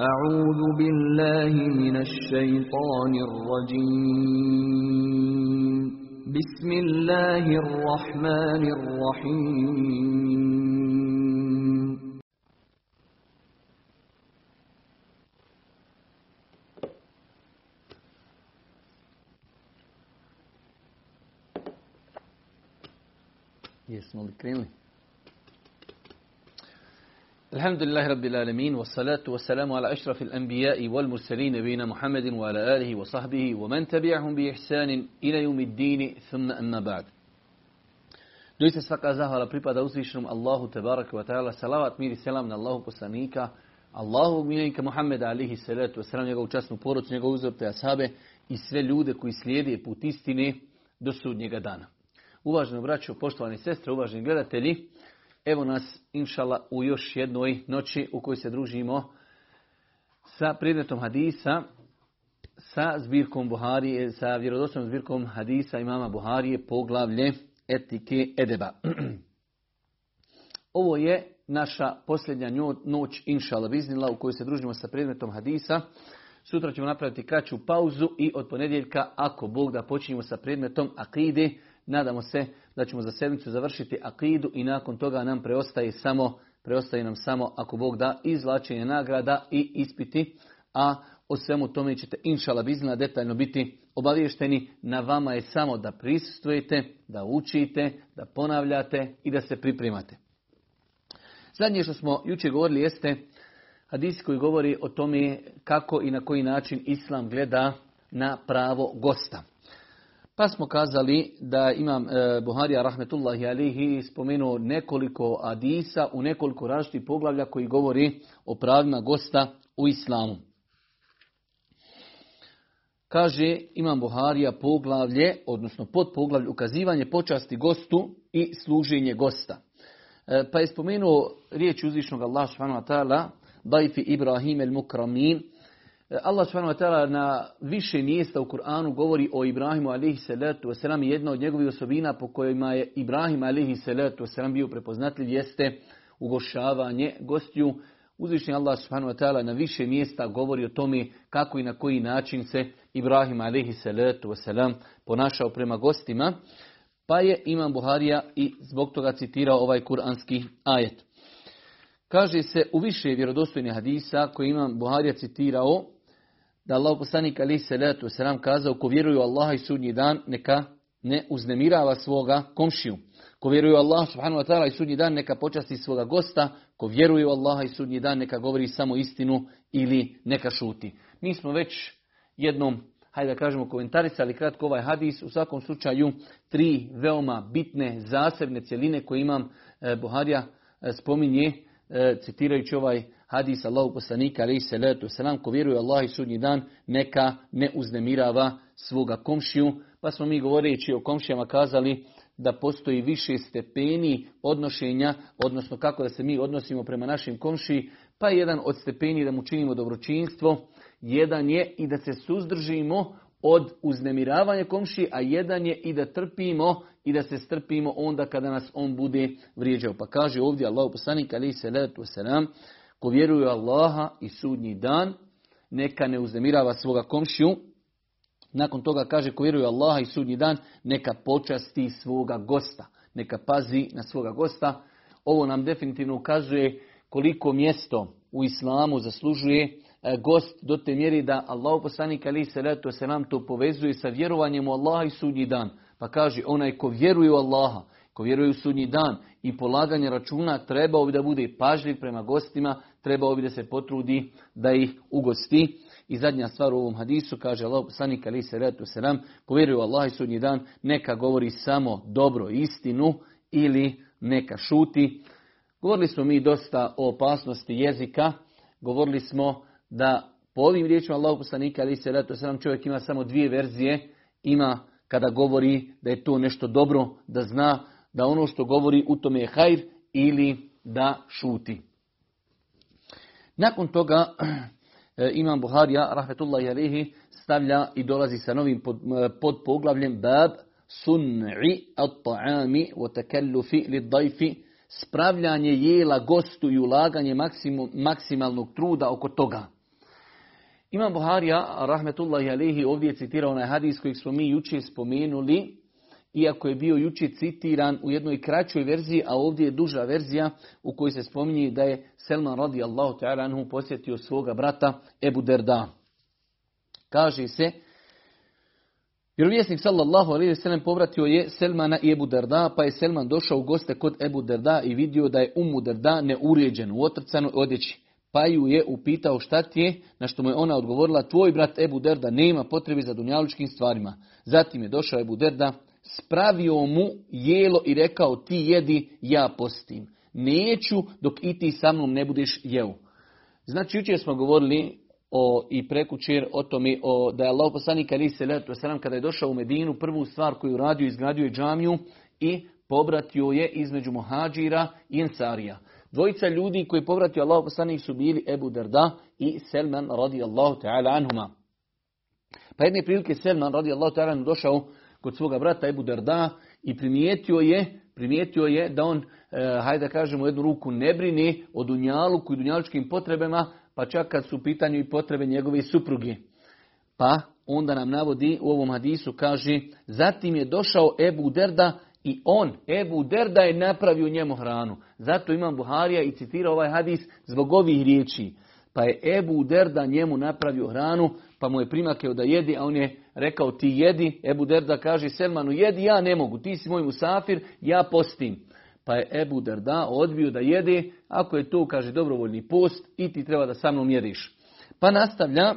أعوذ بالله من الشيطان الرجيم بسم الله الرحمن الرحيم Jesmo li krenuli? الحمد لله رب العالمين والصلاة والسلام على أشرف الأنبياء والمرسلين نبينا محمد وعلى آله وصحبه ومن تبعهم بإحسان إلى يوم الدين ثم أما بعد Doista svaka zahvala pripada uzvišenom Allahu tebaraka wa ta'ala, salavat, mir i selam na Allahu poslanika, Allahu miljenika Muhammeda alihi salatu wa salam, njegovu časnu porodcu, njegovu uzorte ashabe i sve ljude koji slijede put istine do sudnjega dana. Uvaženi braćo, poštovani sestre, uvaženi gledatelji, evo nas, inšala, u još jednoj noći u kojoj se družimo sa predmetom hadisa, sa zbirkom Buharije, sa vjerodostojnom zbirkom hadisa imama Buharije, poglavlje etike edeba. Ovo je naša posljednja noć, inšala biznila, u kojoj se družimo sa predmetom hadisa. Sutra ćemo napraviti kraću pauzu i od ponedjeljka, ako Bog da počinjemo sa predmetom akide, nadamo se da ćemo za sedmicu završiti akidu i nakon toga nam preostaje samo, preostaje nam samo, ako Bog da, izvlačenje nagrada i ispiti, a o svemu tome ćete inšala biznila detaljno biti obavješteni. Na vama je samo da prisustujete, da učite, da ponavljate i da se pripremate. Zadnje što smo jučer govorili jeste hadis koji govori o tome kako i na koji način Islam gleda na pravo gosta. Pa smo kazali da imam e, Buharija rahmetullahi alihi spomenuo nekoliko hadisa u nekoliko različitih poglavlja koji govori o pravima gosta u islamu. Kaže imam Buharija poglavlje, odnosno pod poglavlje ukazivanje počasti gostu i služenje gosta. E, pa je spomenuo riječ uzvišnog Allah subhanahu wa Ibrahim el Mukramin Allah subhanahu wa ta'ala na više mjesta u Kur'anu govori o Ibrahimu alihi salatu wasalam. Jedna od njegovih osobina po kojima je Ibrahim alihi salatu wasalam bio prepoznatljiv jeste ugošavanje gostiju. Uzvišnji Allah subhanahu wa ta'ala na više mjesta govori o tome kako i na koji način se Ibrahim alihi salatu wasalam ponašao prema gostima. Pa je Imam Buharija i zbog toga citirao ovaj kuranski ajet. Kaže se u više vjerodostojnih hadisa koje Imam Buharija citirao da Allah poslanik ali se letu selam kazao ko vjeruju Allaha i sudnji dan neka ne uznemirava svoga komšiju. Ko vjeruju Allah subhanahu wa ta'ala i sudnji dan neka počasti svoga gosta. Ko vjeruju Allaha i sudnji dan neka govori samo istinu ili neka šuti. Mi smo već jednom, hajde da kažemo, komentarisali kratko ovaj hadis. U svakom slučaju tri veoma bitne zasebne cjeline koje imam e, Buharija e, spominje e, citirajući ovaj hadis Allahu poslanika alejhi salatu selam ko vjeruje Allah i sudnji dan neka ne uznemirava svoga komšiju. Pa smo mi govoreći o komšijama kazali da postoji više stepeni odnošenja, odnosno kako da se mi odnosimo prema našim komšiji, pa jedan od stepeni da mu činimo dobročinstvo, jedan je i da se suzdržimo od uznemiravanja komši, a jedan je i da trpimo i da se strpimo onda kada nas on bude vrijeđao. Pa kaže ovdje Allah poslanik alaihi salatu wasalam, ko vjeruje Allaha i sudnji dan, neka ne uznemirava svoga komšiju. Nakon toga kaže ko vjeruje Allaha i sudnji dan, neka počasti svoga gosta. Neka pazi na svoga gosta. Ovo nam definitivno ukazuje koliko mjesto u islamu zaslužuje e, gost do te mjeri da Allah poslanik ali se leto se nam to povezuje sa vjerovanjem u Allaha i sudnji dan. Pa kaže onaj ko vjeruje u Allaha, ko vjeruje u sudnji dan i polaganje računa trebao bi da bude pažljiv prema gostima, trebao bi da se potrudi da ih ugosti. I zadnja stvar u ovom hadisu kaže Allah poslanik ali se leto se nam ko vjeruje u Allaha i sudnji dan neka govori samo dobro istinu ili neka šuti. Govorili smo mi dosta o opasnosti jezika, govorili smo da po ovim riječima Allahu poslanika ali se ratu čovjek ima samo dvije verzije, ima kada govori da je to nešto dobro, da zna da ono što govori u tome je hajr ili da šuti. Nakon toga Imam Buharija, rahmetullahi alihi, stavlja i dolazi sa novim pod, pod poglavljem bab sun'i at-ta'ami wa takallufi lid-dajfi spravljanje jela gostu i ulaganje maksimalnog truda oko toga. Imam Buharija, rahmetullahi alihi, ovdje je citirao onaj hadis kojeg smo mi juče spomenuli, iako je bio juče citiran u jednoj kraćoj verziji, a ovdje je duža verzija u kojoj se spominje da je Selman radi Allahu ta'ala anhu posjetio svoga brata Ebu Derda. Kaže se, Vjerovjesnik sallallahu alaihi sallam povratio je Selmana i Ebu Derda, pa je Selman došao u goste kod Ebu Derda i vidio da je Umu Derda neuređen u otrcanoj odjeći. Pa ju je upitao šta ti je, na što mu je ona odgovorila, tvoj brat Ebu Derda nema potrebe za dunjalučkim stvarima. Zatim je došao Ebu Derda, spravio mu jelo i rekao ti jedi, ja postim. Neću dok i ti sa mnom ne budeš jeo. Znači, jučer smo govorili o, i prekućer o tome o, da je Allah poslanik ali se letu kada je došao u Medinu, prvu stvar koju radio, izgradio je džamiju i pobratio je između Mohađira i Ensarija. Dvojica ljudi koji povratio Allah poslanik su bili Ebu Derda i Selman radijallahu ta'ala anhuma. Pa jedne prilike Selman radijallahu ta'ala došao kod svoga brata Ebu Derda i primijetio je, primijetio je da on, e, hajde da kažemo, jednu ruku ne brini o dunjalu i dunjalučkim potrebama, pa čak kad su u pitanju i potrebe njegove supruge. Pa onda nam navodi u ovom hadisu, kaže, zatim je došao Ebu Derda i on, Ebu Derda je napravio njemu hranu. Zato imam Buharija i citira ovaj hadis zbog ovih riječi. Pa je Ebu Derda njemu napravio hranu, pa mu je primakeo da jedi, a on je rekao ti jedi. Ebu Derda kaže Selmanu jedi, ja ne mogu, ti si moj musafir, ja postim. Pa je Ebu Derda odbio da jede, ako je to, kaže, dobrovoljni post i ti treba da sa mnom jediš. Pa nastavlja,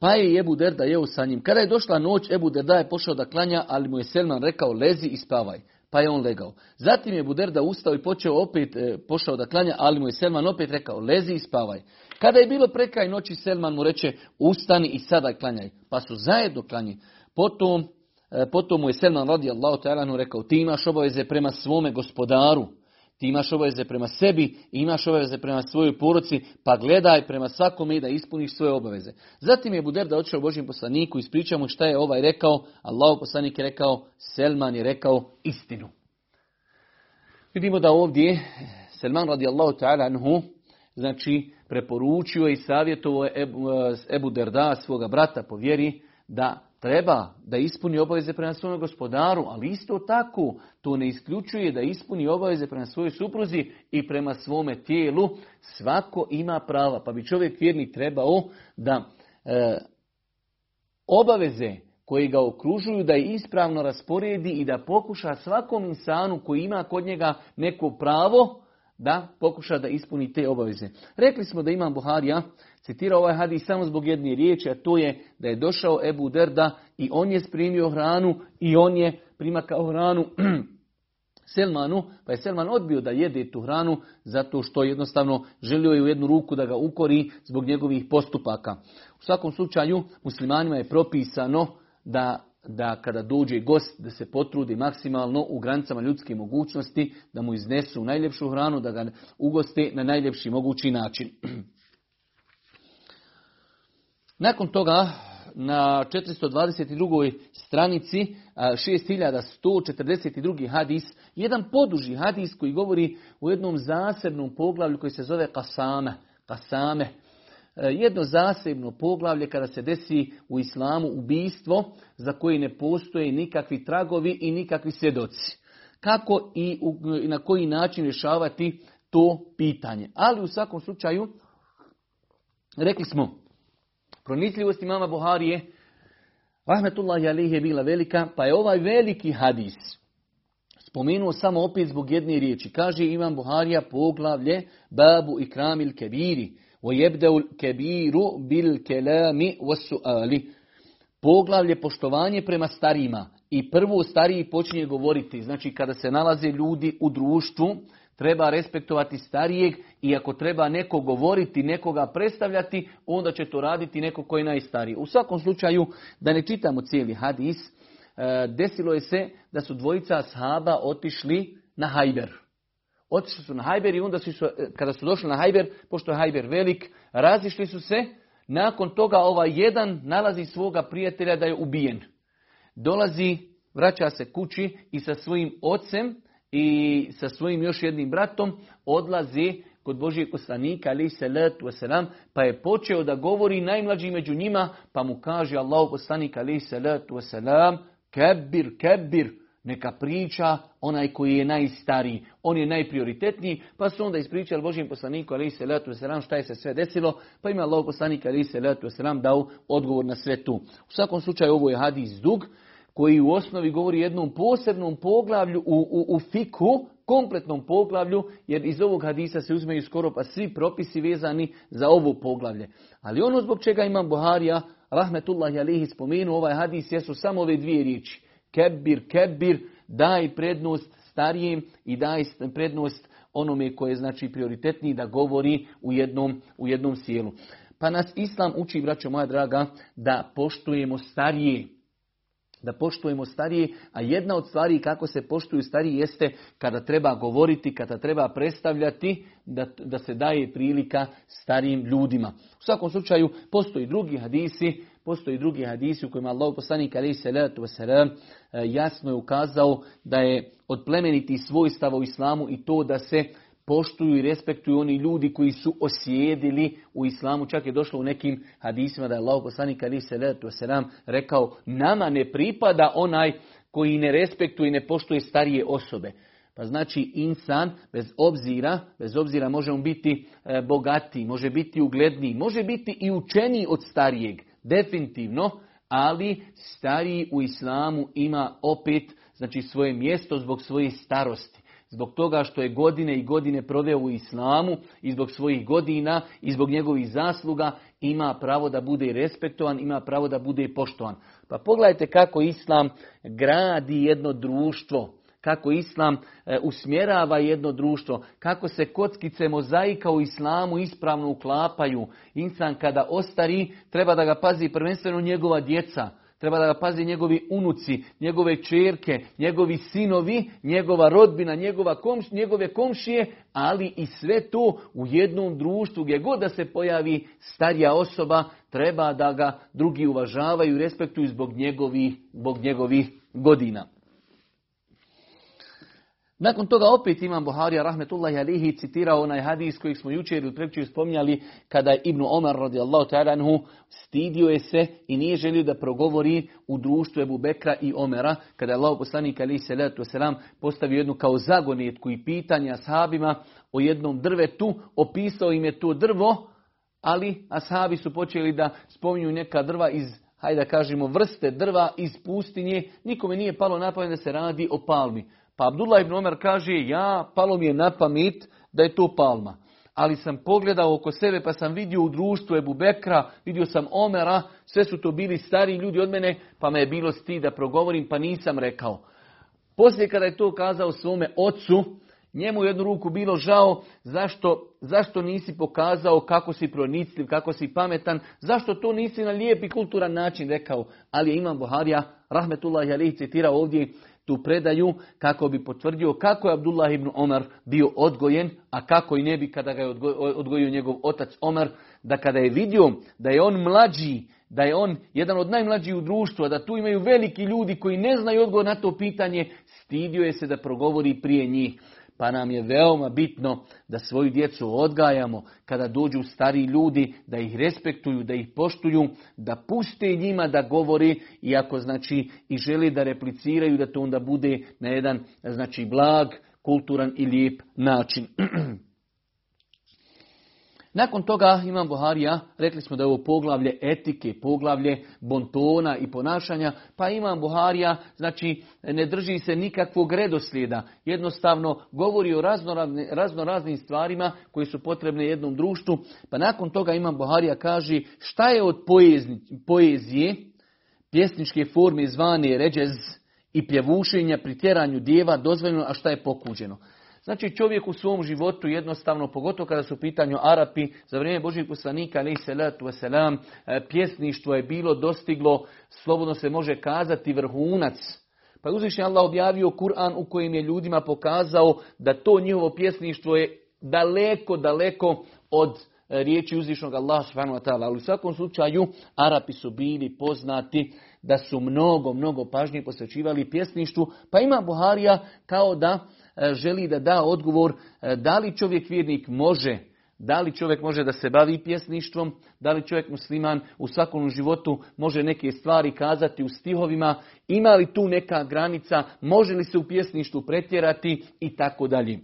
pa je Ebu Derda jeo sa njim. Kada je došla noć, Ebu Derda je pošao da klanja, ali mu je Selman rekao lezi i spavaj. Pa je on legao. Zatim je Buderda ustao i počeo opet, e, pošao da klanja, ali mu je Selman opet rekao, lezi i spavaj. Kada je bilo prekraj noći, Selman mu reče, ustani i sada klanjaj. Pa su zajedno klanji. Potom, e, potom mu je Selman radi Allahu ta'ala rekao, ti imaš obaveze prema svome gospodaru. Ti imaš obaveze prema sebi i imaš obaveze prema svojoj poruci, pa gledaj prema svakome da ispuniš svoje obaveze. Zatim je Buder da otišao Božjem poslaniku, ispričao mu šta je ovaj rekao, Allah poslanik je rekao, Selman je rekao istinu. Vidimo da ovdje Selman radijallahu ta'ala anhu, znači preporučio i savjetovao Ebu, Ebu Derda, svoga brata po vjeri, da treba da ispuni obaveze prema svome gospodaru, ali isto tako to ne isključuje da ispuni obaveze prema svojoj supruzi i prema svome tijelu. Svako ima prava, pa bi čovjek vjernik trebao da e, obaveze koji ga okružuju da je ispravno rasporedi i da pokuša svakom insanu koji ima kod njega neko pravo da pokuša da ispuni te obaveze. Rekli smo da imam Buharija citira ovaj hadis samo zbog jedne riječi, a to je da je došao Ebu Derda i on je sprimio hranu i on je primakao hranu Selmanu, pa je Selman odbio da jede tu hranu zato što jednostavno želio je u jednu ruku da ga ukori zbog njegovih postupaka. U svakom slučaju muslimanima je propisano da da kada dođe gost da se potrudi maksimalno u granicama ljudske mogućnosti, da mu iznesu najljepšu hranu, da ga ugoste na najljepši mogući način. Nakon toga, na 422. stranici, 6142. hadis, jedan poduži hadis koji govori u jednom zasebnom poglavlju koji se zove Kasame. Kasame. Jedno zasebno poglavlje kada se desi u islamu ubijstvo za koje ne postoje nikakvi tragovi i nikakvi svjedoci. Kako i, i na koji način rješavati to pitanje. Ali u svakom slučaju, rekli smo, Pronicljivost imama Buharije, rahmetullahi alihi je bila velika, pa je ovaj veliki hadis spomenuo samo opet zbog jedne riječi. Kaže imam Buharija poglavlje babu ikramil kebiri, kebiru bil kelami ali. Poglavlje poštovanje prema starima. I prvo stariji počinje govoriti. Znači kada se nalaze ljudi u društvu, Treba respektovati starijeg i ako treba neko govoriti, nekoga predstavljati, onda će to raditi neko koji je najstariji. U svakom slučaju, da ne čitamo cijeli hadis, e, desilo je se da su dvojica sahaba otišli na Hajber. Otišli su na Hajber i onda su, e, kada su došli na Hajber, pošto je Hajber velik, razišli su se. Nakon toga ovaj jedan nalazi svoga prijatelja da je ubijen. Dolazi, vraća se kući i sa svojim ocem i sa svojim još jednim bratom odlazi kod Božijeg poslanika, ali se letu wasalam, pa je počeo da govori najmlađi među njima, pa mu kaže Allah poslanik, ali se letu wasalam, kebir, kebir, neka priča onaj koji je najstariji, on je najprioritetniji, pa su onda ispričali Božijem poslaniku ali se letu selam šta je se sve desilo, pa ima Allah poslanik ali se letu selam dao odgovor na sve tu. U svakom slučaju ovo je hadis dug koji u osnovi govori jednom posebnom poglavlju u, u, u fiku, kompletnom poglavlju, jer iz ovog hadisa se uzmeju skoro pa svi propisi vezani za ovo poglavlje. Ali ono zbog čega imam Buharija, rahmetullahi alihi, spomenu ovaj hadis, jesu samo ove dvije riječi kebir, kebir, daj prednost starijem i daj prednost onome koje je znači prioritetniji da govori u jednom, u jednom sjelu. Pa nas Islam uči, braćo moja draga, da poštujemo starije. Da poštujemo starije, a jedna od stvari kako se poštuju stariji jeste kada treba govoriti, kada treba predstavljati, da, da se daje prilika starijim ljudima. U svakom slučaju postoji drugi hadisi Postoji drugi hadisi u kojima Allah poslanik alaihi salatu wasalam e, jasno je ukazao da je od plemenitih svojstava u islamu i to da se poštuju i respektuju oni ljudi koji su osjedili u islamu. Čak je došlo u nekim hadisima da je Allah poslanik alaihi salatu wasalam rekao nama ne pripada onaj koji ne respektuje i ne poštuje starije osobe. Pa znači insan bez obzira, bez obzira može on biti e, bogatiji, može biti ugledniji, može biti i učeniji od starijeg definitivno, ali stariji u islamu ima opet znači svoje mjesto zbog svoje starosti. Zbog toga što je godine i godine proveo u islamu i zbog svojih godina i zbog njegovih zasluga ima pravo da bude respektovan, ima pravo da bude poštovan. Pa pogledajte kako islam gradi jedno društvo kako islam e, usmjerava jedno društvo, kako se kockice mozaika u islamu ispravno uklapaju. Insan kada ostari, treba da ga pazi prvenstveno njegova djeca, treba da ga pazi njegovi unuci, njegove čerke, njegovi sinovi, njegova rodbina, njegova komš, njegove komšije, ali i sve to u jednom društvu gdje god da se pojavi starija osoba, treba da ga drugi uvažavaju i respektuju zbog njegovih, zbog njegovih godina. Nakon toga opet imam Buharija rahmetullahi alihi citirao onaj hadis kojeg smo jučer ili prekjučer spominjali kada je Ibnu Omar radijallahu ta'ala stidio je se i nije želio da progovori u društvu Ebu Bekra i Omera kada je Allah poslanik alihi salatu wasalam postavio jednu kao zagonetku i pitanja ashabima o jednom drvetu, opisao im je to drvo, ali ashabi su počeli da spominju neka drva iz hajde da kažemo vrste drva iz pustinje, nikome nije palo na da se radi o palmi. Pa Abdullah ibn Omer kaže, ja, palo mi je na pamet da je to palma. Ali sam pogledao oko sebe pa sam vidio u društvu Ebu Bekra, vidio sam Omera, sve su to bili stari ljudi od mene, pa me je bilo stid da progovorim, pa nisam rekao. Poslije kada je to kazao svome ocu, njemu jednu ruku bilo žao zašto, zašto nisi pokazao kako si pronicljiv, kako si pametan, zašto to nisi na lijep i kulturan način rekao. Ali je Imam Buharija, rahmetullahi alihi, citirao ovdje tu predaju kako bi potvrdio kako je Abdullah ibn Omar bio odgojen, a kako i ne bi kada ga je odgojio njegov otac Omar, da kada je vidio da je on mlađi, da je on jedan od najmlađih u društvu, a da tu imaju veliki ljudi koji ne znaju odgovor na to pitanje, stidio je se da progovori prije njih. Pa nam je veoma bitno da svoju djecu odgajamo kada dođu stari ljudi, da ih respektuju, da ih poštuju, da puste njima da govori, iako znači i želi da repliciraju, da to onda bude na jedan znači blag, kulturan i lijep način. Nakon toga Imam Buharija, rekli smo da je ovo poglavlje etike, poglavlje bontona i ponašanja, pa Imam Buharija, znači ne drži se nikakvog redoslijeda, jednostavno govori o razno, raznim stvarima koji su potrebne jednom društvu, pa nakon toga Imam Buharija kaže šta je od poezije, pjesničke forme zvane ređez i pjevušenja pri tjeranju djeva dozvoljeno, a šta je pokuđeno. Znači čovjek u svom životu jednostavno, pogotovo kada su u pitanju Arapi, za vrijeme Božih poslanika, ali salatu wasalam, e, pjesništvo je bilo dostiglo, slobodno se može kazati, vrhunac. Pa je uzvišnji Allah objavio Kur'an u kojem je ljudima pokazao da to njihovo pjesništvo je daleko, daleko od e, riječi uzvišnog Allah subhanahu wa ta'ala. Ali u svakom slučaju Arapi su bili poznati da su mnogo, mnogo pažnje posvećivali pjesništvu. Pa ima Buharija kao da želi da da odgovor e, da li čovjek vjernik može da li čovjek može da se bavi pjesništvom, da li čovjek musliman u svakom životu može neke stvari kazati u stihovima, ima li tu neka granica, može li se u pjesništvu pretjerati i tako dalje.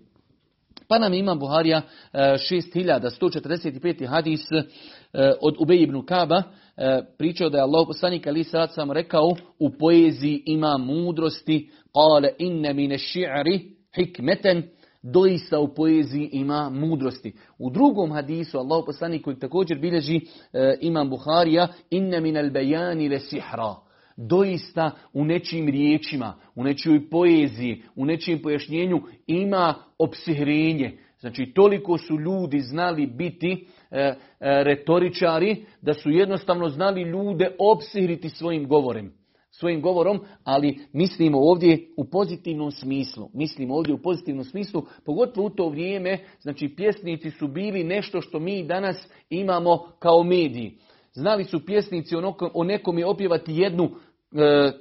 Pa nam ima Buharija 6145. hadis od Ubej ibn Kaba, pričao da je Allah poslanik ali sam rekao u poeziji ima mudrosti, kale inne mine ši'ri hikmeten, doista u poeziji ima mudrosti. U drugom hadisu Allah poslanik koji također bilježi imam Buharija, inne minel bejani le sihra doista u nečim riječima, u nečijoj poeziji, u nečijem pojašnjenju ima opsihrenje. Znači toliko su ljudi znali biti e, e, retoričari da su jednostavno znali ljude opsihriti svojim govorem. Svojim govorom, ali mislimo ovdje u pozitivnom smislu. Mislimo ovdje u pozitivnom smislu, pogotovo u to vrijeme, znači pjesnici su bili nešto što mi danas imamo kao mediji. Znali su pjesnici o nekom je opjevati jednu e,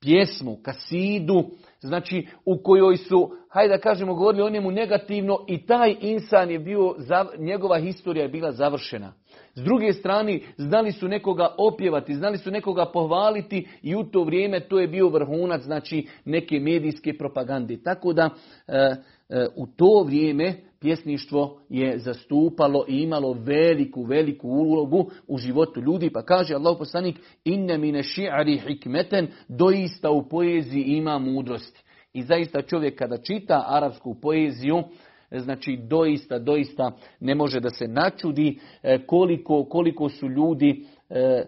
pjesmu, kasidu, znači u kojoj su, hajde da kažemo, govorili o njemu negativno i taj insan je bio, njegova historija je bila završena. S druge strane, znali su nekoga opjevati, znali su nekoga pohvaliti i u to vrijeme to je bio vrhunac, znači neke medijske propagande. Tako da e, u to vrijeme pjesništvo je zastupalo i imalo veliku, veliku ulogu u životu ljudi. Pa kaže Allah poslanik, inne mine ši'ari hikmeten, doista u poeziji ima mudrosti. I zaista čovjek kada čita arapsku poeziju, znači doista, doista ne može da se načudi e, koliko, koliko su ljudi e,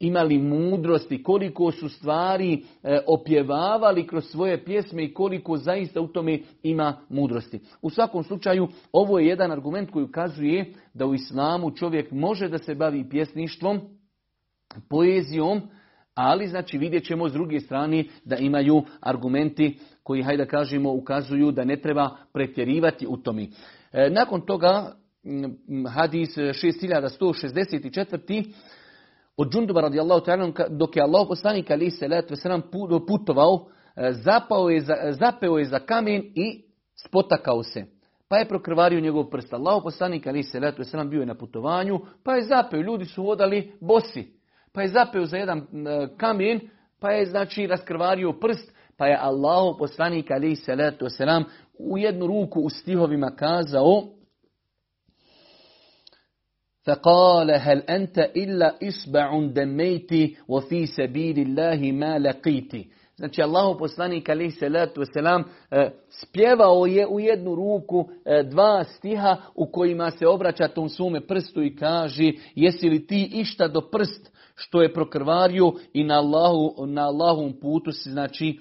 imali mudrosti, koliko su stvari e, opjevavali kroz svoje pjesme i koliko zaista u tome ima mudrosti. U svakom slučaju, ovo je jedan argument koji ukazuje da u islamu čovjek može da se bavi pjesništvom, poezijom, ali znači vidjet ćemo s druge strane da imaju argumenti koji, hajde da kažemo, ukazuju da ne treba pretjerivati u tome. E, nakon toga, hadis 6164. Od Džunduba radijallahu ta'ala, dok je Allah poslanik ali se let putovao, e, zapao je, zapeo je za kamen i spotakao se. Pa je prokrvario njegov prst. Allah poslanik ali se let bio je na putovanju, pa je zapeo. Ljudi su vodali bosi. Pa je zapeo za jedan e, kamen, pa je znači raskrvario prst, pa je Allah poslanik ali se let u jednu ruku u stihovima kazao فقال هل أنت إلا إصبع دميت وفي سبيل الله ما لقيت Znači Allahu poslanik alaihi salatu wasalam e, spjevao je u jednu ruku e, dva stiha u kojima se obraća tom svome prstu i kaže jesi li ti išta do prst što je prokrvario i na, Allahu, na Allahom putu si znači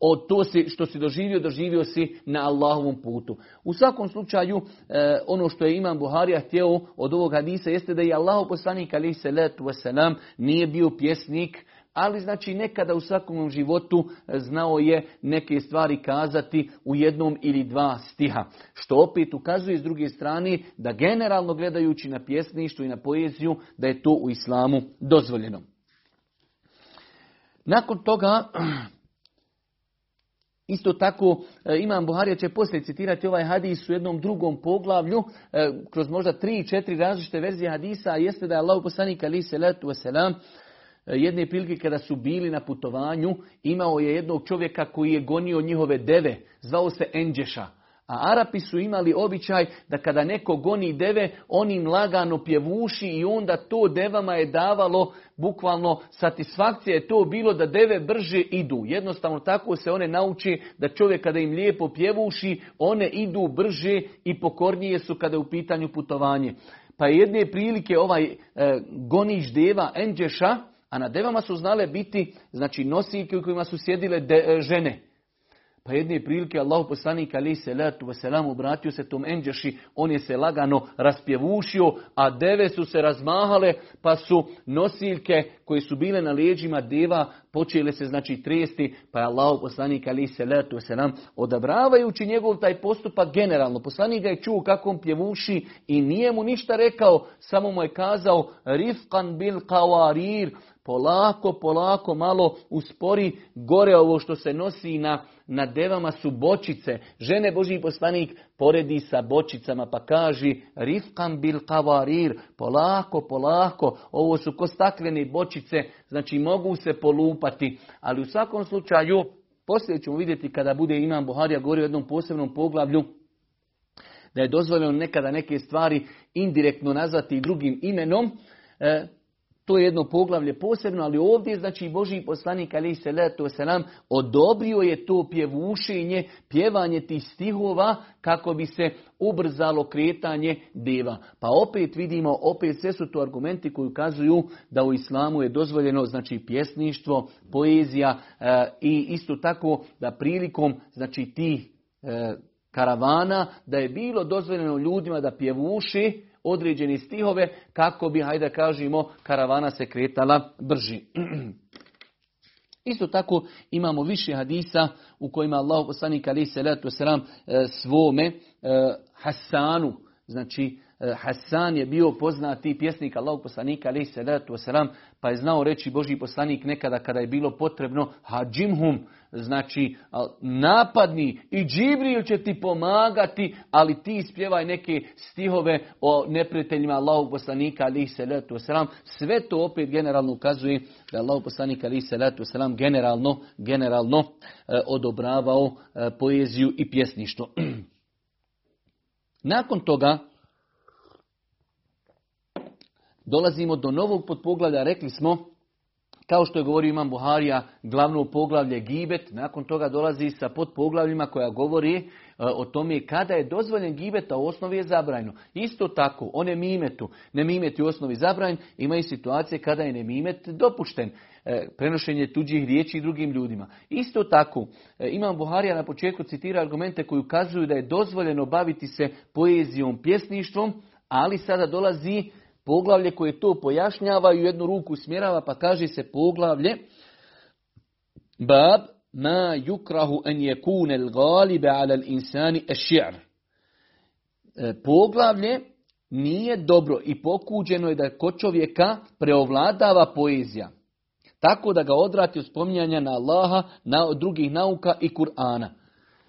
od to si, što si doživio, doživio si na Allahovom putu. U svakom slučaju, e, ono što je Imam Buharija htio od ovog hadisa jeste da je Allahu poslanik ali se letu wasalam nije bio pjesnik, ali znači nekada u svakom životu znao je neke stvari kazati u jednom ili dva stiha. Što opet ukazuje s druge strane da generalno gledajući na pjesništvo i na poeziju da je to u islamu dozvoljeno. Nakon toga Isto tako e, Imam Buharija će poslije citirati ovaj hadis u jednom drugom poglavlju, e, kroz možda tri, četiri različite verzije hadisa, a jeste da je Allah poslanik ali se letu wasalam, e, jedne prilike kada su bili na putovanju, imao je jednog čovjeka koji je gonio njihove deve, zvao se Enđeša. A Arapi su imali običaj da kada neko goni deve, on im lagano pjevuši i onda to devama je davalo bukvalno satisfakcija je to bilo da deve brže idu. Jednostavno tako se one nauči da čovjek kada im lijepo pjevuši, one idu brže i pokornije su kada je u pitanju putovanje. Pa jedne prilike ovaj e, goniš deva Enđeša, a na devama su znale biti znači nosiljke u kojima su sjedile e, žene. Pa jedne prilike Allah poslanik ali se letu vaselam obratio se tom enđeši, on je se lagano raspjevušio, a deve su se razmahale, pa su nosiljke koje su bile na leđima deva počele se znači tresti, pa je Allah poslanik ali se letu vaselam odabravajući njegov taj postupak generalno. Poslanik ga je čuo kako on pjevuši i nije mu ništa rekao, samo mu je kazao rifkan bil kawarir, polako, polako, malo uspori gore ovo što se nosi na na devama su bočice. Žene Božji poslanik poredi sa bočicama pa kaži rifkam bil kavarir, polako, polako, ovo su ko staklene bočice, znači mogu se polupati, ali u svakom slučaju, poslije ćemo vidjeti kada bude Imam Buharija govorio o jednom posebnom poglavlju, da je dozvoljeno nekada neke stvari indirektno nazvati drugim imenom, e, to je jedno poglavlje posebno, ali ovdje znači Boži poslanik ali se letu selam odobrio je to pjevušenje, pjevanje tih stihova kako bi se ubrzalo kretanje deva. Pa opet vidimo, opet sve su to argumenti koji ukazuju da u islamu je dozvoljeno znači pjesništvo, poezija e, i isto tako da prilikom znači tih e, karavana da je bilo dozvoljeno ljudima da pjevuši određeni stihove kako bi, hajde kažemo, karavana se kretala brži. Isto tako imamo više hadisa u kojima Allah poslanik ali se svome e, Hasanu, znači Hasan je bio poznati pjesnik Allah poslanika letu sram, pa je znao reći Boži poslanik nekada kada je bilo potrebno hađimhum, znači napadni i Džibril će ti pomagati, ali ti spjevaj neke stihove o neprijateljima Allahog poslanika ali se letu sram. Sve to opet generalno ukazuje da Allahog poslanika ali se letu sram generalno, generalno e, odobravao e, poeziju i pjesništvo. Nakon toga dolazimo do novog podpoglavlja, rekli smo kao što je govorio Imam Buharija, glavno poglavlje Gibet, nakon toga dolazi sa podpoglavljima koja govori e, o tome kada je dozvoljen Gibet, a u osnovi je zabranjeno. Isto tako, one mimetu, ne mimeti u osnovi zabranjen, imaju situacije kada je nemimet dopušten, e, prenošenje tuđih riječi drugim ljudima. Isto tako, e, Imam Buharija na početku citira argumente koji ukazuju da je dozvoljeno baviti se poezijom, pjesništvom, ali sada dolazi poglavlje koje to pojašnjava i jednu ruku smjerava, pa kaže se poglavlje Bab ma yukrahu an yakuna al-ghalib ala al-insani ash-shi'r. E, poglavlje nije dobro i pokuđeno je da kod čovjeka preovladava poezija. Tako da ga odvrati od spominjanja na Allaha, na drugih nauka i Kur'ana.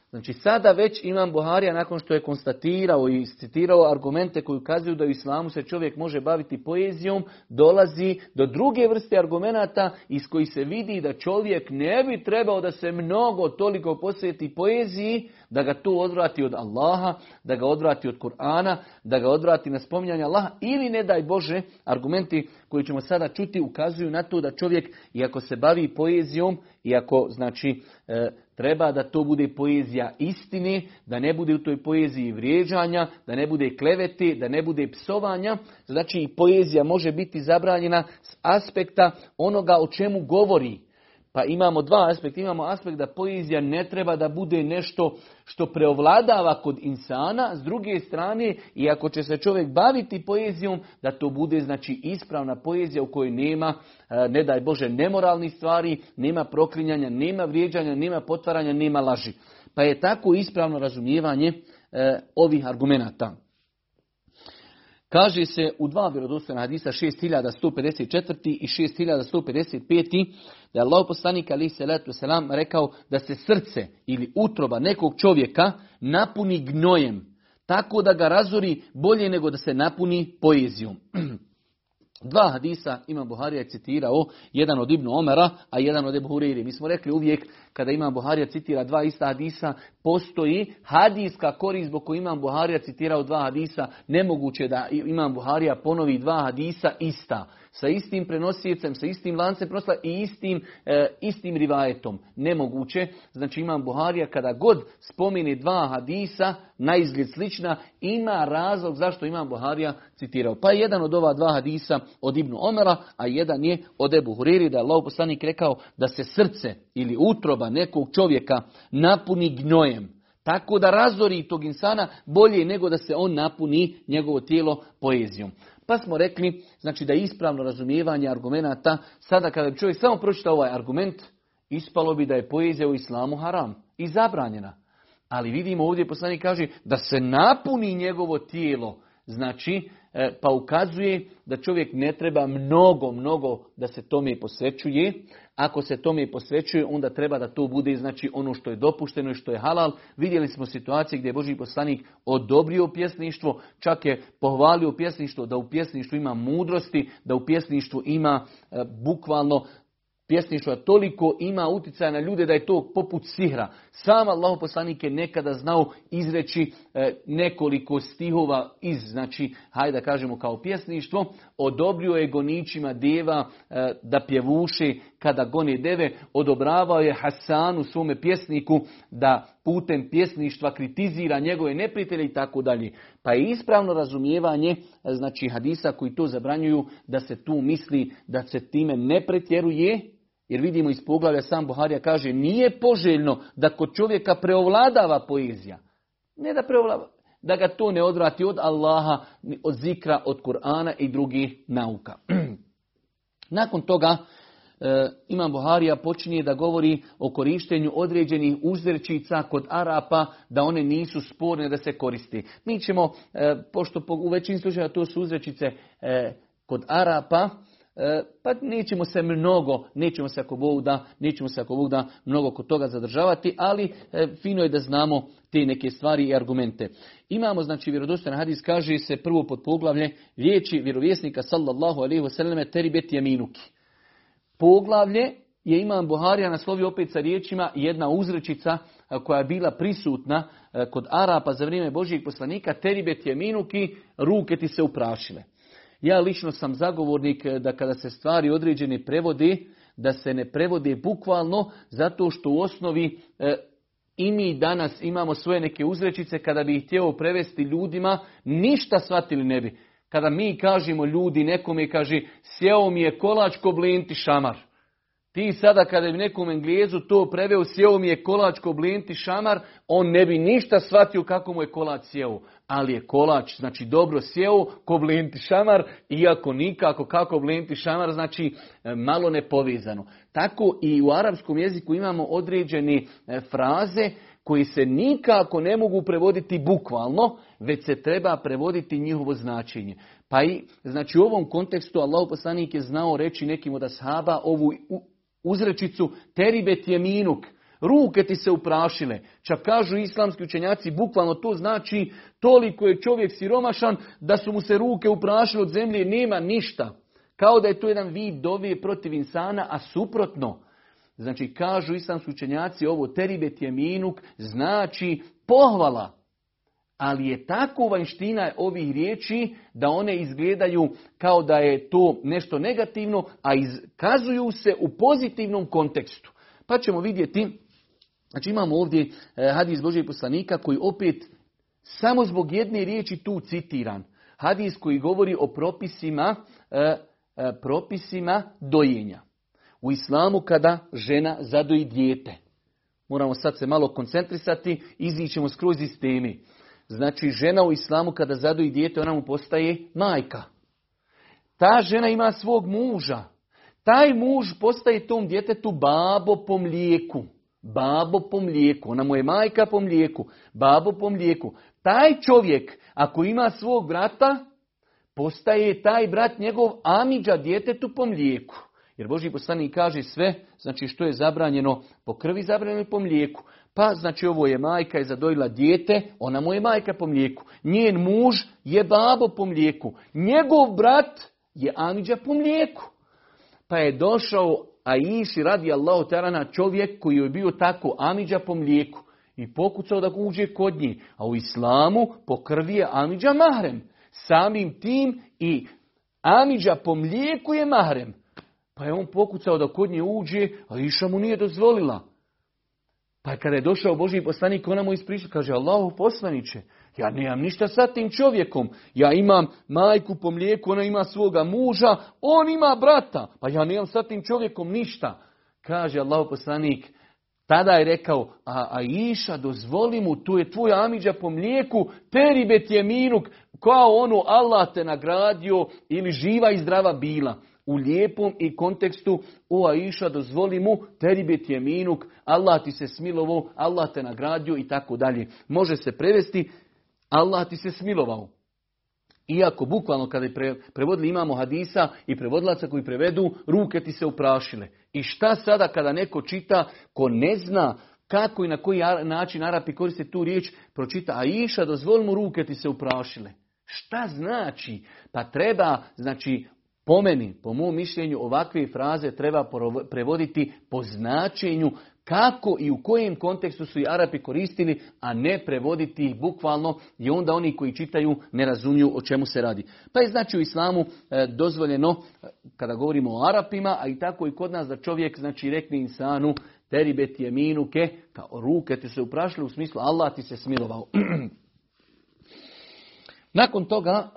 Znači sada već imam Buharija nakon što je konstatirao i citirao argumente koji ukazuju da u islamu se čovjek može baviti poezijom, dolazi do druge vrste argumenata iz kojih se vidi da čovjek ne bi trebao da se mnogo toliko posveti poeziji, da ga tu odvrati od Allaha, da ga odvrati od Kur'ana, da ga odvrati na spominjanje Allaha ili ne daj Bože, argumenti koji ćemo sada čuti ukazuju na to da čovjek, iako se bavi poezijom, iako znači e, treba da to bude poezija istine, da ne bude u toj poeziji vrijeđanja, da ne bude klevete, da ne bude psovanja, znači poezija može biti zabranjena s aspekta onoga o čemu govori. Pa imamo dva aspekta. Imamo aspekt da poezija ne treba da bude nešto što preovladava kod insana. S druge strane, i ako će se čovjek baviti poezijom, da to bude znači ispravna poezija u kojoj nema, e, ne daj Bože, nemoralnih stvari, nema proklinjanja, nema vrijeđanja, nema potvaranja, nema laži. Pa je tako ispravno razumijevanje e, ovih argumenata. Kaže se u dva vjerodostojna hadisa 6154. i 6155. da je Allah poslanik ali se selam rekao da se srce ili utroba nekog čovjeka napuni gnojem, tako da ga razori bolje nego da se napuni poezijom. Dva hadisa ima Buharija citirao, jedan od Ibnu Omera, a jedan od Ebu Huriri. Mi smo rekli uvijek kada Imam Buharija citira dva ista hadisa, postoji hadijska korist zbog koju Imam Buharija citirao dva hadisa. Nemoguće da Imam Buharija ponovi dva hadisa ista sa istim prenosicem, sa istim lancem prenosila i istim, e, istim rivajetom. Nemoguće. Znači imam Buharija kada god spomeni dva hadisa, na izgled slična, ima razlog zašto imam Buharija citirao. Pa jedan od ova dva hadisa od Ibnu Omera, a jedan je od Ebu Huriri, da je Allah rekao da se srce ili utroba nekog čovjeka napuni gnojem. Tako da razori tog insana bolje nego da se on napuni njegovo tijelo poezijom. Pa smo rekli, znači da je ispravno razumijevanje argumenata, sada kada bi čovjek samo pročitao ovaj argument, ispalo bi da je poezija u islamu haram i zabranjena. Ali vidimo ovdje poslanik kaže da se napuni njegovo tijelo, znači pa ukazuje da čovjek ne treba mnogo, mnogo da se tome posvećuje. Ako se tome posvećuje, onda treba da to bude znači ono što je dopušteno i što je halal. Vidjeli smo situacije gdje je Boži poslanik odobrio pjesništvo, čak je pohvalio pjesništvo da u pjesništvu ima mudrosti, da u pjesništvu ima e, bukvalno pjesništva toliko ima utjecaja na ljude da je to poput sihra. Sam Allah poslanik je nekada znao izreći e, nekoliko stihova iz, znači, hajde da kažemo kao pjesništvo, odobrio je goničima deva e, da pjevuše kada gone deve, odobravao je Hasanu svome pjesniku da putem pjesništva kritizira njegove neprijatelje i tako dalje. Pa je ispravno razumijevanje znači hadisa koji to zabranjuju da se tu misli da se time ne pretjeruje, jer vidimo iz poglavlja sam Buharija kaže nije poželjno da kod čovjeka preovladava poezija. Ne da preovladava, da ga to ne odvrati od Allaha, od zikra, od Kur'ana i drugih nauka. Nakon toga e, Imam Buharija počinje da govori o korištenju određenih uzrečica kod Arapa, da one nisu sporne da se koristi. Mi ćemo, e, pošto u većini slučajeva to su uzrečice e, kod Arapa, pa nećemo se mnogo, nećemo se ako Bog da, nećemo se ako Bog da mnogo kod toga zadržavati, ali e, fino je da znamo te neke stvari i argumente. Imamo, znači, vjerodostojan hadis, kaže se prvo pod poglavlje riječi vjerovjesnika sallallahu alaihi wasallam teribet jaminuki. Poglavlje je Imam Buharija naslovio opet sa riječima jedna uzrečica e, koja je bila prisutna kod Arapa za vrijeme Božijeg poslanika, teribet jaminuki, ruke ti se uprašile. Ja lično sam zagovornik eh, da kada se stvari određene prevodi, da se ne prevode bukvalno, zato što u osnovi eh, i mi danas imamo svoje neke uzrečice, kada bi ih htjelo prevesti ljudima, ništa shvatili ne bi. Kada mi kažemo ljudi, nekome kaže, sjeo mi je kolač ko blinti šamar. Ti sada kada bi nekom Englezu to preveo, sjeo mi je kolač ko blinti šamar, on ne bi ništa shvatio kako mu je kolač sjeo ali je kolač, znači dobro sjeo, ko blinti šamar, iako nikako kako blinti šamar, znači e, malo nepovezano. Tako i u arapskom jeziku imamo određene e, fraze koji se nikako ne mogu prevoditi bukvalno, već se treba prevoditi njihovo značenje. Pa i, znači u ovom kontekstu Allah poslanik je znao reći nekim od ashaba ovu uzrečicu teribet je minuk, Ruke ti se uprašile. Čak kažu islamski učenjaci, bukvalno to znači toliko je čovjek siromašan da su mu se ruke uprašile od zemlje nema ništa. Kao da je to jedan vid dovije protiv insana, a suprotno. Znači kažu islamski učenjaci ovo teribet je minuk, znači pohvala. Ali je tako vanština ovih riječi da one izgledaju kao da je to nešto negativno, a izkazuju se u pozitivnom kontekstu. Pa ćemo vidjeti Znači imamo ovdje e, hadis Božeg poslanika koji opet samo zbog jedne riječi tu citiran. Hadis koji govori o propisima, e, e, propisima dojenja. U islamu kada žena zadoji dijete. Moramo sad se malo koncentrisati, izićemo skroz iz teme. Znači žena u islamu kada zadoji dijete, ona mu postaje majka. Ta žena ima svog muža. Taj muž postaje tom djetetu babo po mlijeku. Babo po mlijeku, ona mu je majka po mlijeku, babo po mlijeku. Taj čovjek, ako ima svog brata, postaje taj brat njegov amiđa djetetu po mlijeku. Jer Boži poslanik kaže sve, znači što je zabranjeno po krvi, zabranjeno po mlijeku. Pa znači ovo je majka i zadojila dijete, ona mu je majka po mlijeku. Njen muž je babo po mlijeku. Njegov brat je amiđa po mlijeku. Pa je došao a iši radi Allahu tarana čovjek koji je bio tako amiđa po mlijeku i pokucao da uđe kod njih. A u islamu po krvi je amiđa mahrem. Samim tim i amiđa po mlijeku je mahrem. Pa je on pokucao da kod nje uđe, a iša mu nije dozvolila. Pa kada je došao Boži poslanik, ona mu ispriča, kaže Allahu poslaniće, ja nemam ništa sa tim čovjekom. Ja imam majku po mlijeku, ona ima svoga muža, on ima brata. Pa ja nemam sa tim čovjekom ništa. Kaže Allah poslanik, tada je rekao, a, a Iša, dozvoli mu, tu je tvoj amiđa po mlijeku, peribet je minuk, kao ono Allah te nagradio ili živa i zdrava bila. U lijepom i kontekstu, o Aisha, dozvoli mu, teribet je minuk, Allah ti se smilovo, Allah te nagradio i tako dalje. Može se prevesti, Allah ti se smilovao. Iako bukvalno kada je pre, prevodili imamo hadisa i prevodilaca koji prevedu, ruke ti se uprašile. I šta sada kada neko čita ko ne zna kako i na koji način Arapi koriste tu riječ, pročita, a iša, dozvoli mu ruke ti se uprašile. Šta znači? Pa treba, znači, po meni, po mom mišljenju, ovakve fraze treba prevoditi po značenju kako i u kojem kontekstu su i Arapi koristili, a ne prevoditi ih bukvalno i onda oni koji čitaju ne razumiju o čemu se radi. Pa je znači u islamu e, dozvoljeno, e, kada govorimo o Arapima, a i tako i kod nas da čovjek znači rekne insanu, teribet je minuke, kao ruke ti se uprašili u smislu Allah ti se smilovao. Nakon toga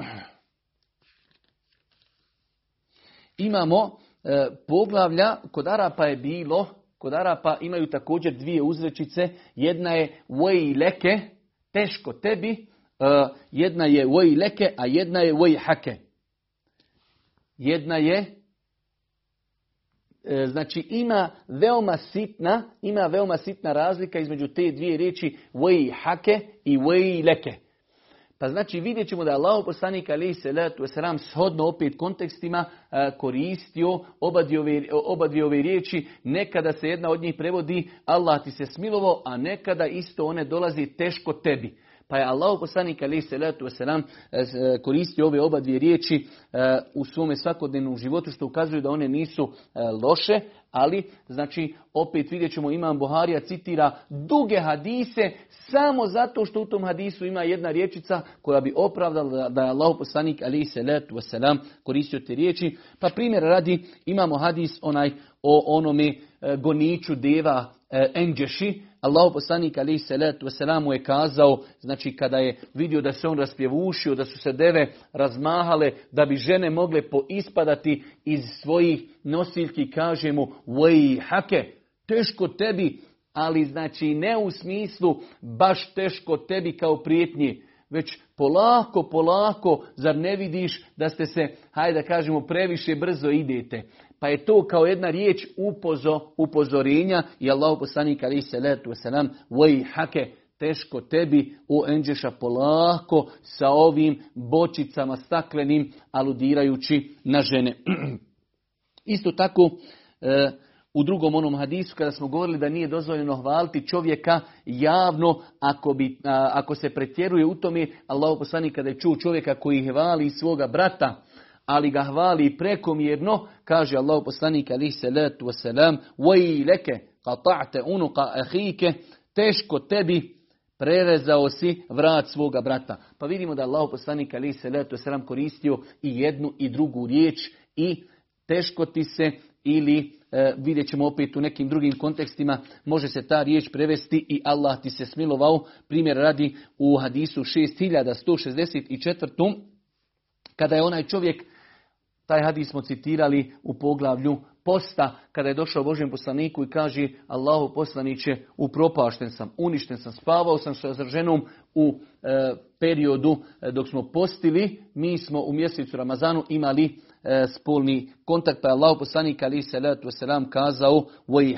imamo e, poglavlja, kod Arapa je bilo, kod Arapa imaju također dvije uzrečice, jedna je leke, teško tebi, e, jedna je leke, a jedna je hake. Jedna je, e, znači ima veoma sitna, ima veoma sitna razlika između te dvije riječi voj hake i voj leke. Pa znači vidjet ćemo da je Allah poslanik alaih salatu wasalam shodno opet kontekstima e, koristio oba dvije, ove, riječi. Nekada se jedna od njih prevodi Allah ti se smilovo, a nekada isto one dolazi teško tebi. Pa je Allah poslanik alaih salatu wasalam e, koristio ove oba dvije riječi e, u svome svakodnevnom životu što ukazuju da one nisu loše, ali, znači, opet vidjet ćemo, Imam Buharija citira duge hadise samo zato što u tom hadisu ima jedna riječica koja bi opravdala da je Allah poslanik ali se letu wasalam koristio te riječi. Pa primjer radi, imamo hadis onaj o onome e, goniču deva e, Enđeši, Allah poslanik ali se letu wasalam je kazao, znači kada je vidio da se on raspjevušio, da su se deve razmahale, da bi žene mogle poispadati iz svojih nosiljki, kaže mu, hake, teško tebi, ali znači ne u smislu baš teško tebi kao prijetnji, već polako, polako, zar ne vidiš da ste se, hajde da kažemo, previše brzo idete. Pa je to kao jedna riječ upozo, upozorenja i Allah poslanik ali se letu wasalam, voj hake, teško tebi u enđeša polako sa ovim bočicama staklenim aludirajući na žene. Isto tako, e, u drugom onom hadisu kada smo govorili da nije dozvoljeno hvaliti čovjeka javno ako, bi, ako se pretjeruje u tome, Allah poslanik kada je čuo čovjeka koji hvali svoga brata, ali ga hvali prekomjerno, kaže Allah poslanik alihi salatu wasalam, وَيْ leke قَطَعْتَ unuka ahike, teško tebi prerezao si vrat svoga brata. Pa vidimo da Allah poslanik alihi salatu wasalam koristio i jednu i drugu riječ i teško ti se ili e, vidjet ćemo opet u nekim drugim kontekstima, može se ta riječ prevesti i Allah ti se smilovao. Primjer radi u hadisu 6164. Kada je onaj čovjek, taj hadis smo citirali u poglavlju posta, kada je došao Božjem poslaniku i kaže Allahu poslaniće, upropašten sam, uništen sam, spavao sam sa ženom u e, periodu e, dok smo postili, mi smo u mjesecu Ramazanu imali e, spolni kontakt, pa je Allah poslanik ali se letu selam kazao,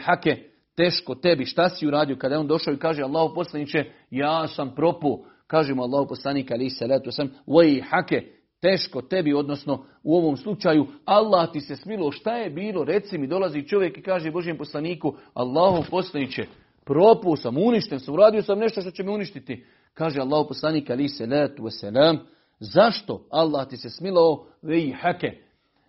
hake, teško tebi, šta si uradio? Kada je on došao i kaže Allah poslaniće, ja sam propu, kaže mu Allah poslanik ali se letu voj hake, teško tebi, odnosno u ovom slučaju Allah ti se smilo, šta je bilo, reci mi, dolazi čovjek i kaže Božijem poslaniku, Allahu poslaniće, propu sam, uništen sam, uradio sam nešto što će me uništiti. Kaže Allah poslanik ali se letu zašto Allah ti se smilo, vej hake.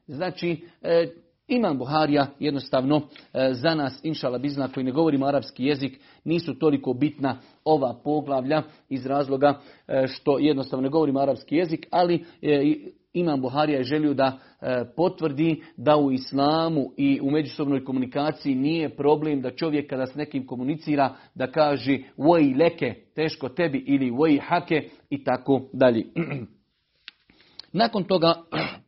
Znači, e, Imam Buharija jednostavno e, za nas, inšala bizna, koji ne govorimo arapski jezik, nisu toliko bitna ova poglavlja iz razloga e, što jednostavno ne govorimo arapski jezik, ali e, Imam Buharija je želio da potvrdi da u islamu i u međusobnoj komunikaciji nije problem da čovjek kada s nekim komunicira da kaže voj leke, teško tebi ili voj hake i tako dalje. Nakon toga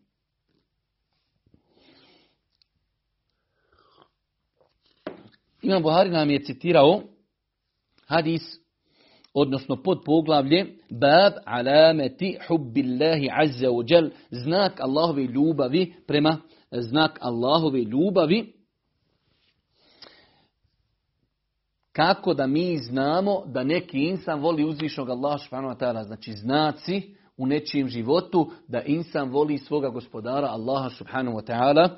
Imam Buhari nam je citirao hadis, odnosno pod poglavlje, bab alameti hubbillahi azza wa jal, znak Allahove ljubavi prema znak Allahove ljubavi. Kako da mi znamo da neki insan voli uzvišnog Allah subhanahu wa ta'ala, znači znaci u nečijem životu da insan voli svoga gospodara Allaha subhanahu wa ta'ala.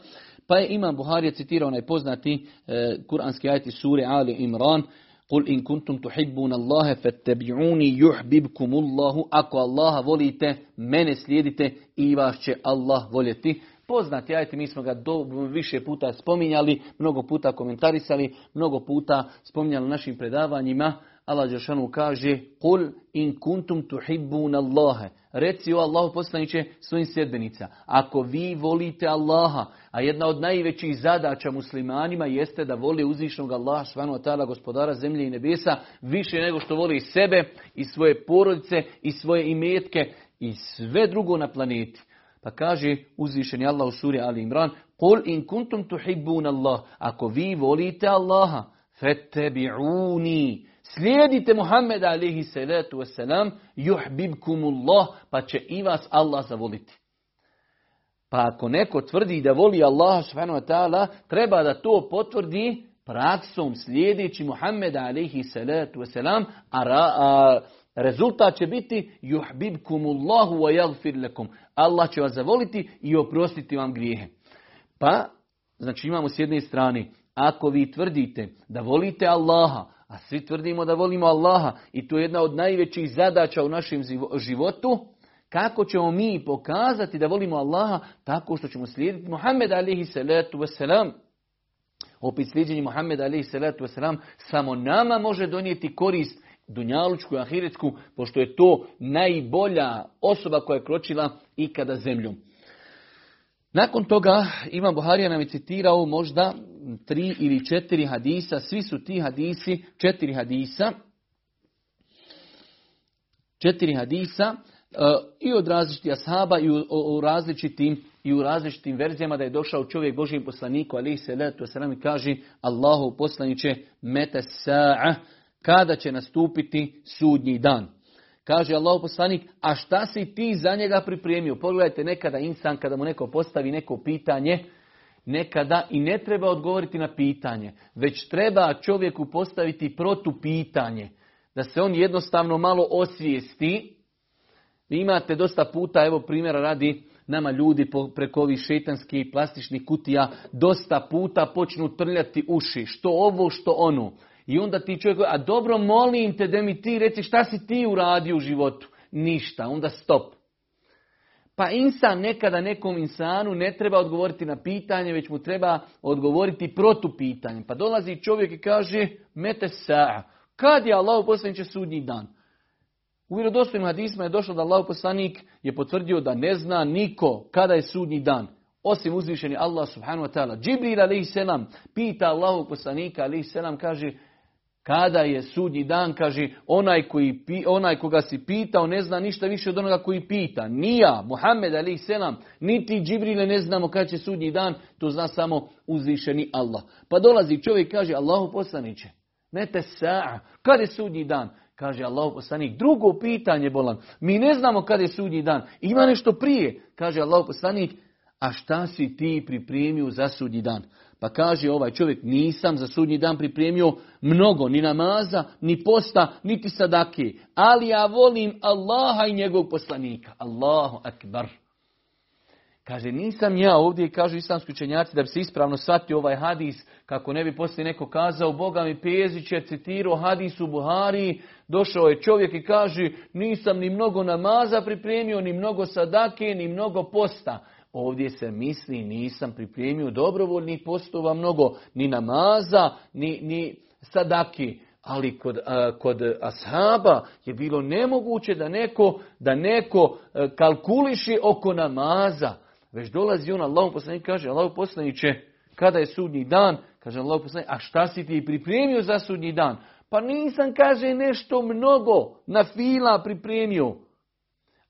Pa je Imam Buharija citirao onaj poznati e, kuranski ajti sure Ali Imran Kul in kuntum tuhibbuna Allahe fattabi'uni yuhbibkum Allahu. Ako Allaha volite, mene slijedite i vas će Allah voljeti. Poznati ajte, mi smo ga do, više puta spominjali, mnogo puta komentarisali, mnogo puta spominjali našim predavanjima. Allah Đeršanu kaže, Kul in kuntum tuhibbun Allahe. Reci o Allahu poslaniće svojim sedbenica. Ako vi volite Allaha, a jedna od najvećih zadaća muslimanima jeste da voli uzvišnog Allaha svanu ta'ala gospodara zemlje i nebesa više nego što voli sebe i svoje porodice i svoje imetke i sve drugo na planeti. Pa kaže uzvišeni Allah u suri Ali Imran, Kul in kuntum tuhibbun Allah. Ako vi volite Allaha, fettebi'uni. Slijedite Muhammeda alihi salatu wasalam, juhbibkumullah, pa će i vas Allah zavoliti. Pa ako neko tvrdi da voli Allaha subhanahu wa ta'ala, treba da to potvrdi praksom slijedeći Muhammeda alihi salatu wasalam, a, rezultat će biti juhbibkumullahu wa yagfir lakum. Allah će vas zavoliti i oprostiti vam grijehe. Pa, znači imamo s jedne strane, ako vi tvrdite da volite Allaha, a svi tvrdimo da volimo Allaha i to je jedna od najvećih zadaća u našem životu, kako ćemo mi pokazati da volimo Allaha tako što ćemo slijediti Muhammed alihi salatu wasalam. Opet slijedjenje Muhammed alihi salatu wasalam samo nama može donijeti korist dunjalučku i ahiretsku, pošto je to najbolja osoba koja je kročila ikada zemljom. Nakon toga Imam Buharija nam je citirao možda tri ili četiri hadisa, svi su ti hadisi, četiri hadisa, četiri hadisa e, i od različitih ashaba i u, različitim i u različitim verzijama da je došao čovjek Božijim poslaniku ali se letu selam i kaže Allahu poslaniće mete sa'a kada će nastupiti sudnji dan. Kaže Allah poslanik, a šta si ti za njega pripremio? Pogledajte nekada insan kada mu neko postavi neko pitanje, nekada i ne treba odgovoriti na pitanje, već treba čovjeku postaviti protupitanje, da se on jednostavno malo osvijesti. Vi imate dosta puta, evo primjera radi, nama ljudi preko ovih šetanskih plastičnih kutija dosta puta počnu trljati uši, što ovo, što ono. I onda ti čovjek, a dobro molim te da mi ti reci šta si ti uradio u životu. Ništa, onda stop. Pa insan nekada nekom insanu ne treba odgovoriti na pitanje, već mu treba odgovoriti protupitanjem. Pa dolazi čovjek i kaže, mete sa, kad je Allah poslaniće sudnji dan? U vjerodostojnim hadisma je došlo da Allah poslanik je potvrdio da ne zna niko kada je sudnji dan. Osim uzvišeni Allah subhanahu wa ta'ala. Džibril alaihi pita Allahu poslanika alaihi selam kaže kada je sudnji dan, kaže, onaj, koji, onaj koga si pitao ne zna ništa više od onoga koji pita. Nija, Muhammed ali selam, niti Džibrile ne znamo kada će sudnji dan, to zna samo uzvišeni Allah. Pa dolazi čovjek kaže, Allahu poslaniće, te sa'a, kada je sudnji dan? Kaže Allahu poslanik, drugo pitanje bolan, mi ne znamo kada je sudnji dan, ima nešto prije. Kaže Allahu poslanik, a šta si ti pripremio za sudnji dan? Pa kaže ovaj čovjek, nisam za sudnji dan pripremio mnogo, ni namaza, ni posta, niti sadake. Ali ja volim Allaha i njegovog poslanika. Allahu akbar. Kaže, nisam ja ovdje, kažu islamski učenjaci, da bi se ispravno shvatio ovaj hadis, kako ne bi poslije neko kazao, Boga mi Pezić je citirao hadis u Buhari, došao je čovjek i kaže, nisam ni mnogo namaza pripremio, ni mnogo sadake, ni mnogo posta. Ovdje se misli, nisam pripremio dobrovoljnih postova mnogo, ni namaza, ni, ni sadaki. Ali kod, kod ashaba je bilo nemoguće da neko, da neko e, kalkuliši oko namaza. Već dolazi on, Allah poslanik kaže, Allah poslaniće, kada je sudnji dan, kaže Allah poslanik, a šta si ti pripremio za sudnji dan? Pa nisam, kaže, nešto mnogo na fila pripremio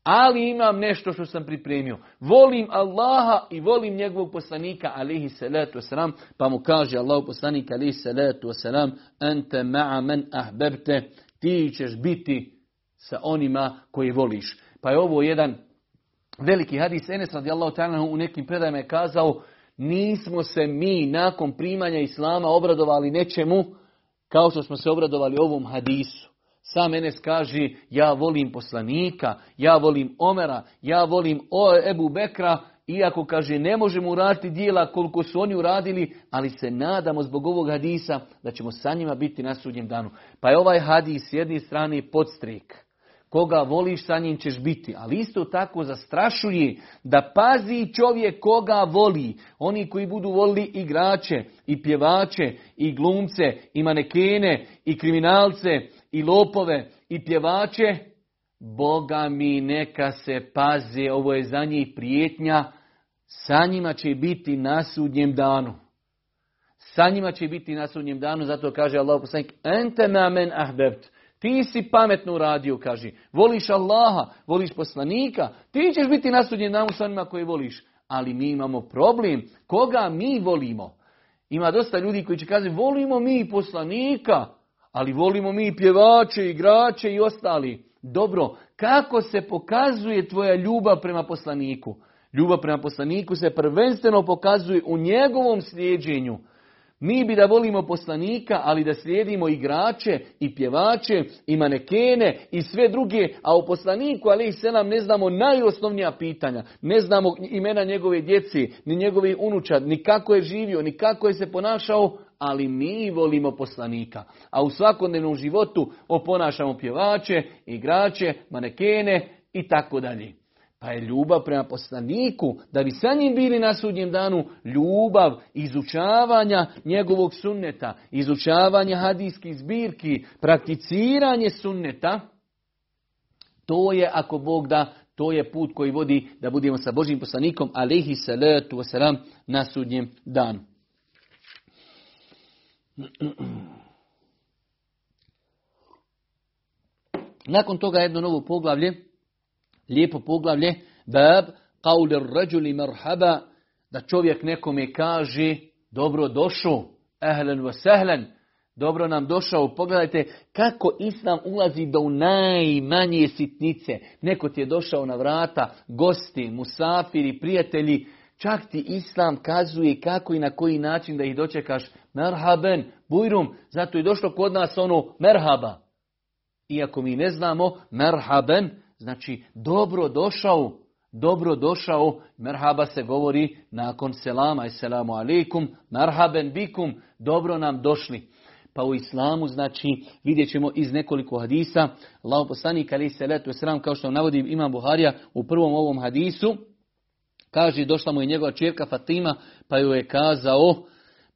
ali imam nešto što sam pripremio. Volim Allaha i volim njegovog poslanika, alihi salatu wasalam, pa mu kaže Allahu poslanik, alihi salatu wasalam, ente ma'a men ahbebte, ti ćeš biti sa onima koji voliš. Pa je ovo jedan veliki hadis, Enes radijallahu ta'ala u nekim predajama je kazao, nismo se mi nakon primanja Islama obradovali nečemu, kao što smo se obradovali ovom hadisu. Sam Enes kaže, ja volim poslanika, ja volim Omera, ja volim o Ebu Bekra, iako kaže ne možemo uraditi dijela koliko su oni uradili, ali se nadamo zbog ovog hadisa da ćemo sa njima biti na sudnjem danu. Pa je ovaj hadis s jedne strane podstrik. Koga voliš sa njim ćeš biti, ali isto tako zastrašuje da pazi čovjek koga voli. Oni koji budu volili igrače, i pjevače, i glumce, i manekene, i kriminalce, i lopove, i pjevače, Boga mi neka se paze, ovo je za njih prijetnja, sa njima će biti na sudnjem danu. Sa njima će biti na sudnjem danu, zato kaže Allah poslanik, ente na men ahbebt. Ti si pametno uradio, kaže. Voliš Allaha, voliš poslanika, ti ćeš biti na sudnjem danu sa onima koji voliš. Ali mi imamo problem. Koga mi volimo? Ima dosta ljudi koji će kazati, volimo mi poslanika, ali volimo mi pjevače, igrače i ostali. Dobro, kako se pokazuje tvoja ljubav prema poslaniku? Ljubav prema poslaniku se prvenstveno pokazuje u njegovom slijedženju. Mi bi da volimo poslanika, ali da slijedimo igrače i pjevače i manekene i sve druge, a u poslaniku, ali se nam ne znamo najosnovnija pitanja. Ne znamo imena njegove djeci, ni njegove unučad, ni kako je živio, ni kako je se ponašao, ali mi volimo poslanika. A u svakodnevnom životu oponašamo pjevače, igrače, manekene i tako dalje. Pa je ljubav prema poslaniku, da bi sa njim bili na sudnjem danu, ljubav izučavanja njegovog sunneta, izučavanja hadijskih zbirki, prakticiranje sunneta, to je, ako Bog da, to je put koji vodi da budemo sa Božim poslanikom, alihi salatu wasalam, na sudnjem danu. Nakon toga jedno novo poglavlje, lijepo poglavlje, bab qawli rajuli marhaba, da čovjek nekome kaže dobro došao, ehlen wa sehlen, dobro nam došao. Pogledajte kako Islam ulazi do najmanje sitnice. Neko ti je došao na vrata, gosti, musafiri, prijatelji, Čak ti Islam kazuje kako i na koji način da ih dočekaš merhaben, bujrum, zato je došlo kod nas ono merhaba. Iako mi ne znamo, merhaben, Znači, dobro došao, dobro došao, merhaba se govori nakon selama, assalamu alaikum, merhaben bikum, dobro nam došli. Pa u islamu, znači, vidjet ćemo iz nekoliko hadisa, Allah poslanik ali se letu sram, kao što navodi Imam Buharija u prvom ovom hadisu, kaže, došla mu je njegova čerka Fatima, pa joj je kazao,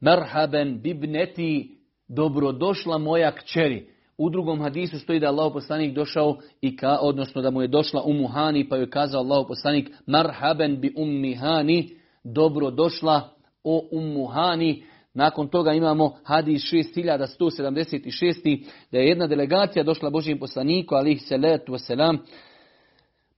merhaben bibneti, dobrodošla moja kćeri. U drugom hadisu stoji da Allah poslanik došao i ka, odnosno da mu je došla umu Hani pa joj je kazao Allah poslanik marhaben bi ummi Hani, dobro došla o ummu Hani. Nakon toga imamo hadis 6176. da je jedna delegacija došla Božijem poslaniku alih salatu wasalam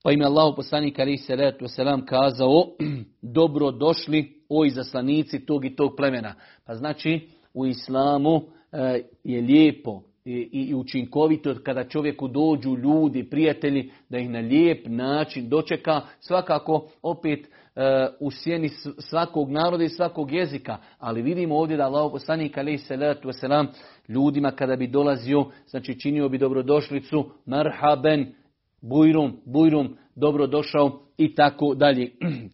pa im je Allah poslanik alih salatu wasalam kazao dobro došli o izaslanici tog i tog plemena. Pa znači u islamu e, je lijepo i, učinkovito kada čovjeku dođu ljudi, prijatelji, da ih na lijep način dočeka, svakako opet e, u sjeni svakog naroda i svakog jezika. Ali vidimo ovdje da Allah poslanik alaih salatu wasalam ljudima kada bi dolazio, znači činio bi dobrodošlicu, marhaben, bujrum, bujrum, dobrodošao i tako dalje.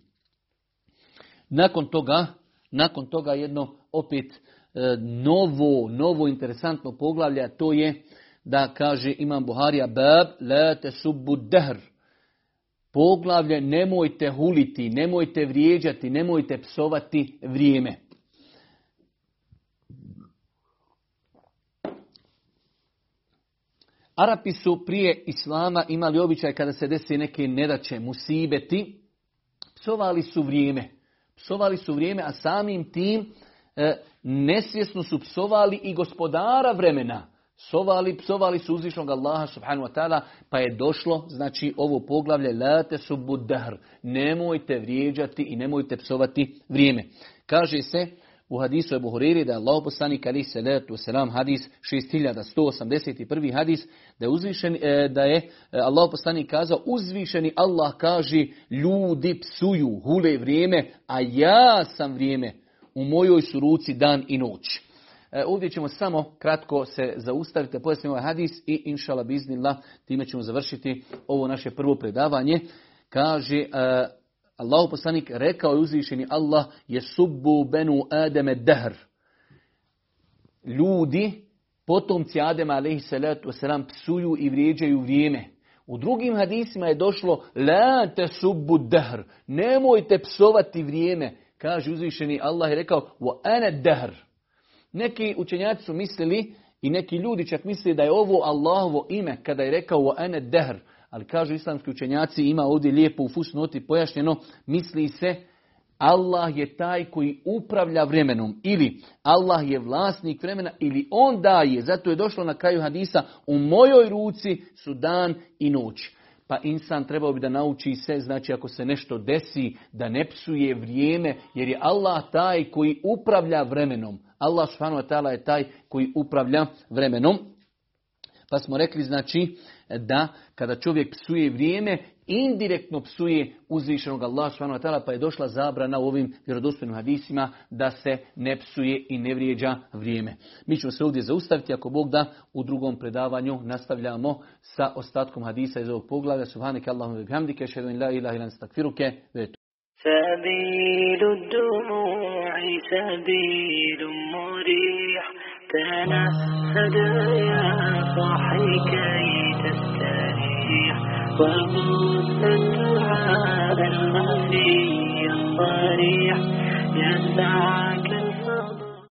nakon toga, nakon toga jedno opet E, novo, novo interesantno poglavlje, to je da kaže Imam Buharija bab la tesubbu dehr. Poglavlje nemojte huliti, nemojte vrijeđati, nemojte psovati vrijeme. Arapi su prije Islama imali običaj kada se desi neke nedaće, musibeti, psovali su vrijeme. Psovali su vrijeme, a samim tim e, nesvjesno su psovali i gospodara vremena. Psovali, psovali su uzvišnog Allaha subhanahu wa ta'ala, pa je došlo, znači ovo poglavlje, la te dahr, nemojte vrijeđati i nemojte psovati vrijeme. Kaže se u hadisu Ebu Huriri da je Allah poslanik ali se letu selam hadis 6181. hadis da je uzvišen, e, da je e, Allah poslanik kazao uzvišeni Allah kaže ljudi psuju, hule vrijeme, a ja sam vrijeme u mojoj su ruci dan i noć. E, ovdje ćemo samo kratko se zaustaviti, pojasniti ovaj hadis i inšala biznillah, time ćemo završiti ovo naše prvo predavanje. Kaže, Allahu poslanik rekao je uzvišeni Allah je subbu benu ademe dehr. Ljudi, potomci Adema alaihi salatu wasalam, psuju i vrijeđaju vrijeme. U drugim hadisima je došlo la te subbu dehr. Nemojte psovati vrijeme. Kaže uzvišeni Allah je rekao wa ana dehr. Neki učenjaci su mislili i neki ljudi čak misle da je ovo Allahovo ime kada je rekao wa ana dehr. Ali kažu islamski učenjaci, ima ovdje lijepo u fusnoti pojašnjeno, misli se Allah je taj koji upravlja vremenom ili Allah je vlasnik vremena ili on daje. Zato je došlo na kraju hadisa u mojoj ruci su dan i noć. Pa insan trebao bi da nauči se, znači ako se nešto desi, da ne psuje vrijeme, jer je Allah taj koji upravlja vremenom. Allah subhanahu wa ta'ala je taj koji upravlja vremenom. Pa smo rekli znači da kada čovjek psuje vrijeme, indirektno psuje uzvišenog Allah subhanahu wa ta'ala, pa je došla zabrana u ovim vjerodostojnim hadisima da se ne psuje i ne vrijeđa vrijeme. Mi ćemo se ovdje zaustaviti, ako Bog da, u drugom predavanju nastavljamo sa ostatkom hadisa iz ovog poglavlja. Subhanike Allahumma wa bihamdike, šedu in la ilaha ilan stakfiruke, vetu. سبيل الدموع سبيل مريح تنفد يا صاحي كي تستريح. ومدة هذا المغني الصريح. يسعك